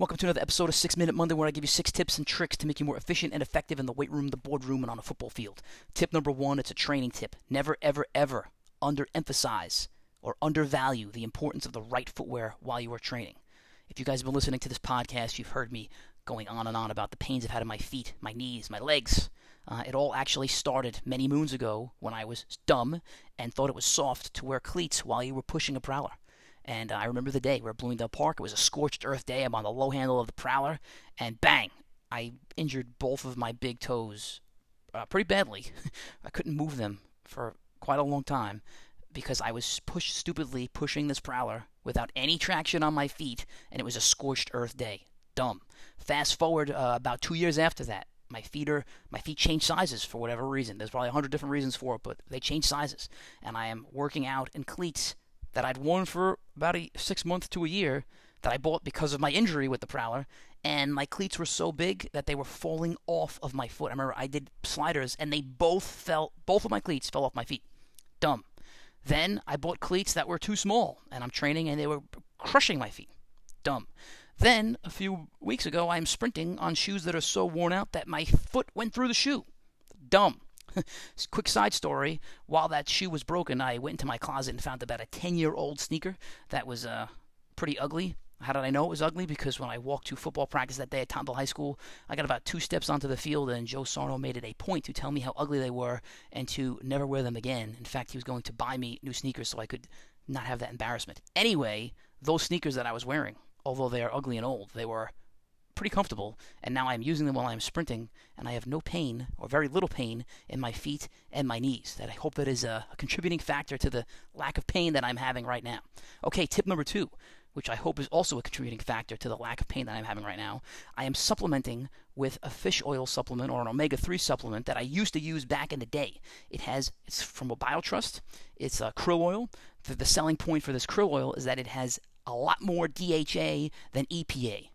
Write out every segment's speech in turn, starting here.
Welcome to another episode of Six Minute Monday, where I give you six tips and tricks to make you more efficient and effective in the weight room, the boardroom, and on a football field. Tip number one it's a training tip. Never, ever, ever underemphasize or undervalue the importance of the right footwear while you are training. If you guys have been listening to this podcast, you've heard me going on and on about the pains I've had in my feet, my knees, my legs. Uh, it all actually started many moons ago when I was dumb and thought it was soft to wear cleats while you were pushing a prowler. And uh, I remember the day we are at Bloomingdale Park. It was a scorched earth day. I'm on the low handle of the prowler, and bang! I injured both of my big toes uh, pretty badly. I couldn't move them for quite a long time because I was pushed stupidly pushing this prowler without any traction on my feet, and it was a scorched earth day. Dumb. Fast forward uh, about two years after that, my feet are my feet change sizes for whatever reason. There's probably a hundred different reasons for it, but they change sizes, and I am working out in cleats that I'd worn for about a six months to a year that I bought because of my injury with the Prowler, and my cleats were so big that they were falling off of my foot. I remember I did sliders and they both fell, both of my cleats fell off my feet. Dumb. Then I bought cleats that were too small, and I'm training and they were crushing my feet. Dumb. Then, a few weeks ago, I'm sprinting on shoes that are so worn out that my foot went through the shoe. Dumb. Quick side story: while that shoe was broken, I went into my closet and found about a 10-year-old sneaker that was uh, pretty ugly. How did I know it was ugly? Because when I walked to football practice that day at Tomball High School, I got about two steps onto the field, and Joe Sarno made it a point to tell me how ugly they were and to never wear them again. In fact, he was going to buy me new sneakers so I could not have that embarrassment. Anyway, those sneakers that I was wearing, although they are ugly and old, they were pretty comfortable, and now I'm using them while I'm sprinting, and I have no pain or very little pain in my feet and my knees. That I hope that is a, contributing factor to the lack of pain that I'm having right now. Okay, tip number two, which I hope is also a contributing factor to the lack of pain that I'm having right now. I am supplementing with a fish oil supplement or an omega 3 supplement that I used to use back in the day. It has it's from a BioTrust. It's a krill oil. The, the selling point for this krill oil is that it has a lot more DHA than EPA.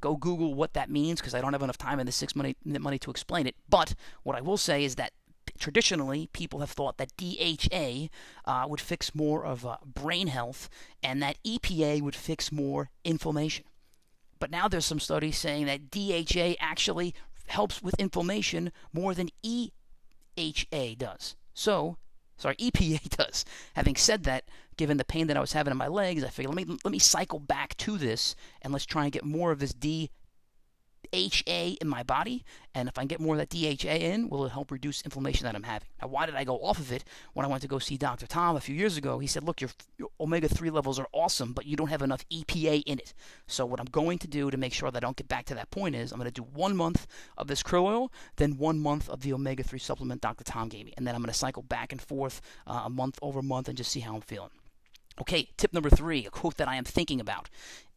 Go Google what that means because I don't have enough time in the six minute Monday to explain it. But what I will say is that traditionally people have thought that DHA uh, would fix more of uh, brain health and that EPA would fix more inflammation. But now there's some studies saying that DHA actually helps with inflammation more than EHA does. So Sorry, EPA does. Having said that, given the pain that I was having in my legs, I figured let me let me cycle back to this and let's try and get more of this D HA in my body, and if I get more of that DHA in, will it help reduce inflammation that I'm having? Now, why did I go off of it when I went to go see Dr. Tom a few years ago? He said, Look, your, your omega 3 levels are awesome, but you don't have enough EPA in it. So, what I'm going to do to make sure that I don't get back to that point is I'm going to do one month of this krill oil, then one month of the omega 3 supplement Dr. Tom gave me, and then I'm going to cycle back and forth uh, a month over month and just see how I'm feeling. Okay, tip number three, a quote that I am thinking about.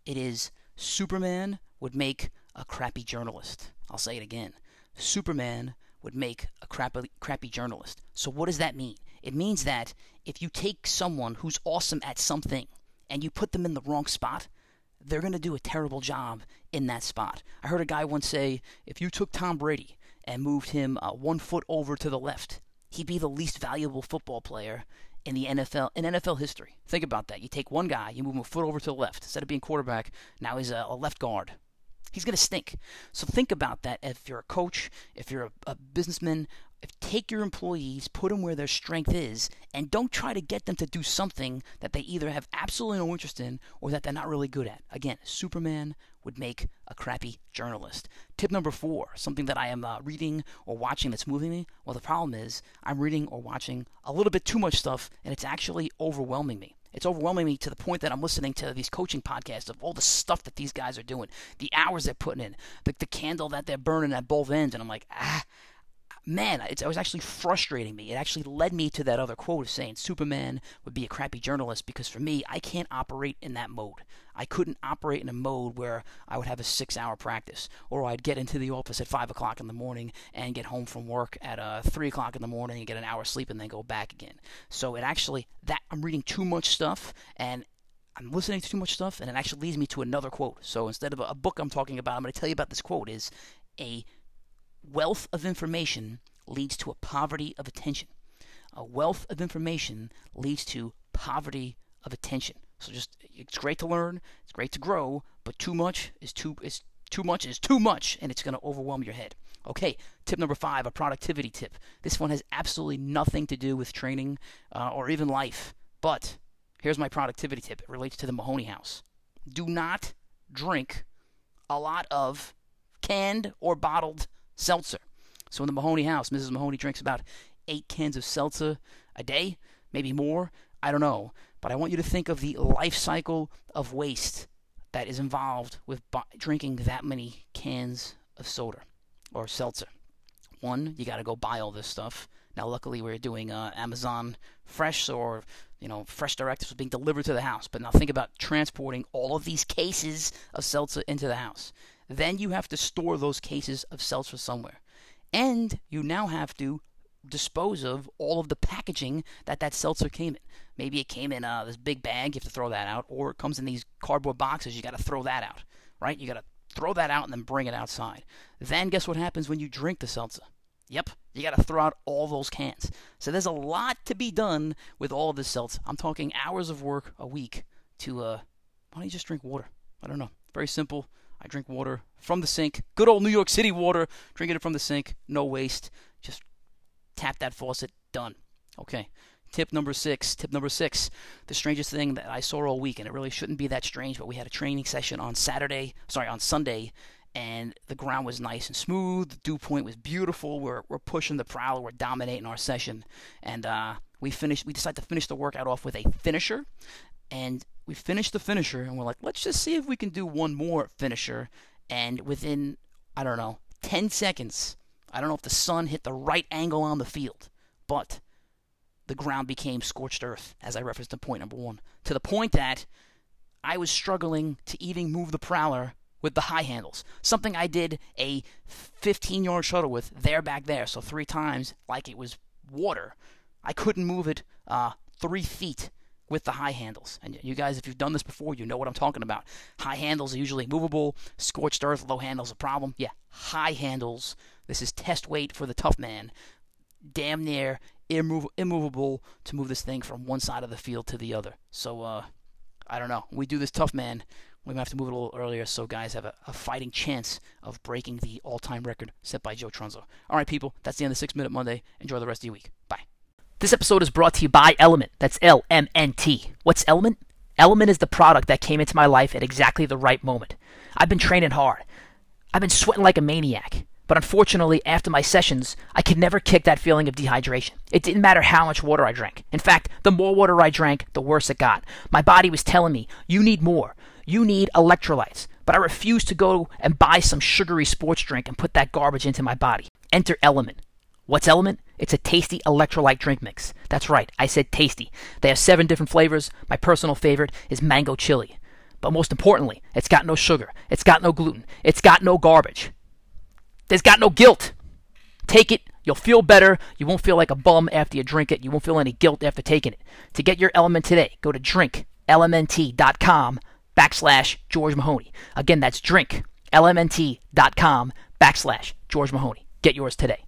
It is Superman would make a crappy journalist. I'll say it again. Superman would make a crappy, crappy journalist. So, what does that mean? It means that if you take someone who's awesome at something and you put them in the wrong spot, they're going to do a terrible job in that spot. I heard a guy once say if you took Tom Brady and moved him uh, one foot over to the left, he'd be the least valuable football player in the NFL in NFL history. Think about that. You take one guy, you move him a foot over to the left. Instead of being quarterback, now he's a, a left guard He's going to stink. So think about that if you're a coach, if you're a, a businessman. If, take your employees, put them where their strength is, and don't try to get them to do something that they either have absolutely no interest in or that they're not really good at. Again, Superman would make a crappy journalist. Tip number four, something that I am uh, reading or watching that's moving me. Well, the problem is I'm reading or watching a little bit too much stuff, and it's actually overwhelming me. It's overwhelming me to the point that I'm listening to these coaching podcasts of all the stuff that these guys are doing, the hours they're putting in, the, the candle that they're burning at both ends. And I'm like, ah, man, it was actually frustrating me. It actually led me to that other quote of saying Superman would be a crappy journalist because for me, I can't operate in that mode. I couldn't operate in a mode where I would have a six hour practice or I'd get into the office at five o'clock in the morning and get home from work at uh, three o'clock in the morning and get an hour sleep and then go back again. So it actually, that I'm reading too much stuff and I'm listening to too much stuff and it actually leads me to another quote. So instead of a book I'm talking about, I'm going to tell you about this quote is a wealth of information leads to a poverty of attention. A wealth of information leads to poverty of attention. So just it's great to learn, it's great to grow, but too much is too is too much is too much, and it's going to overwhelm your head. Okay, tip number five, a productivity tip. This one has absolutely nothing to do with training uh, or even life, but here's my productivity tip. It relates to the Mahoney House. Do not drink a lot of canned or bottled seltzer. So in the Mahoney house, Mrs. Mahoney drinks about eight cans of seltzer a day, maybe more. I don't know. But I want you to think of the life cycle of waste that is involved with drinking that many cans of soda or seltzer. One, you got to go buy all this stuff. Now, luckily, we're doing uh, Amazon Fresh or you know Fresh Direct is being delivered to the house. But now think about transporting all of these cases of seltzer into the house. Then you have to store those cases of seltzer somewhere, and you now have to dispose of all of the packaging that that seltzer came in. Maybe it came in uh, this big bag, you have to throw that out, or it comes in these cardboard boxes, you got to throw that out, right? You got to throw that out and then bring it outside. Then guess what happens when you drink the seltzer? Yep, you got to throw out all those cans. So there's a lot to be done with all of this seltzer. I'm talking hours of work a week to, uh, why don't you just drink water? I don't know. Very simple. I drink water from the sink. Good old New York City water. Drinking it from the sink. No waste. Just tap that faucet. Done. Okay. Tip number six. Tip number six. The strangest thing that I saw all week, and it really shouldn't be that strange, but we had a training session on Saturday, sorry, on Sunday, and the ground was nice and smooth. The dew point was beautiful. We're, we're pushing the prowler. We're dominating our session. And uh, we finished. We decided to finish the workout off with a finisher. And we finished the finisher, and we're like, let's just see if we can do one more finisher. And within, I don't know, 10 seconds, I don't know if the sun hit the right angle on the field, but the ground became scorched earth, as I referenced in point number one, to the point that I was struggling to even move the prowler with the high handles. Something I did a 15 yard shuttle with there back there, so three times like it was water. I couldn't move it uh, three feet with the high handles. And you guys, if you've done this before, you know what I'm talking about. High handles are usually movable, scorched earth, low handles a problem. Yeah, high handles. This is test weight for the tough man. Damn near immov- immovable to move this thing from one side of the field to the other. So, uh, I don't know. We do this tough man. We might have to move it a little earlier so guys have a, a fighting chance of breaking the all time record set by Joe Trunzo. All right, people, that's the end of 6 Minute Monday. Enjoy the rest of your week. Bye. This episode is brought to you by Element. That's L M N T. What's Element? Element is the product that came into my life at exactly the right moment. I've been training hard. I've been sweating like a maniac. But unfortunately, after my sessions, I could never kick that feeling of dehydration. It didn't matter how much water I drank. In fact, the more water I drank, the worse it got. My body was telling me, you need more. You need electrolytes. But I refused to go and buy some sugary sports drink and put that garbage into my body. Enter Element. What's Element? It's a tasty electrolyte drink mix. That's right, I said tasty. They have seven different flavors. My personal favorite is mango chili. But most importantly, it's got no sugar, it's got no gluten, it's got no garbage. There's got no guilt. Take it. You'll feel better. You won't feel like a bum after you drink it. You won't feel any guilt after taking it. To get your element today, go to drinklmnt.com backslash George Mahoney. Again, that's drinklmnt.com backslash George Mahoney. Get yours today.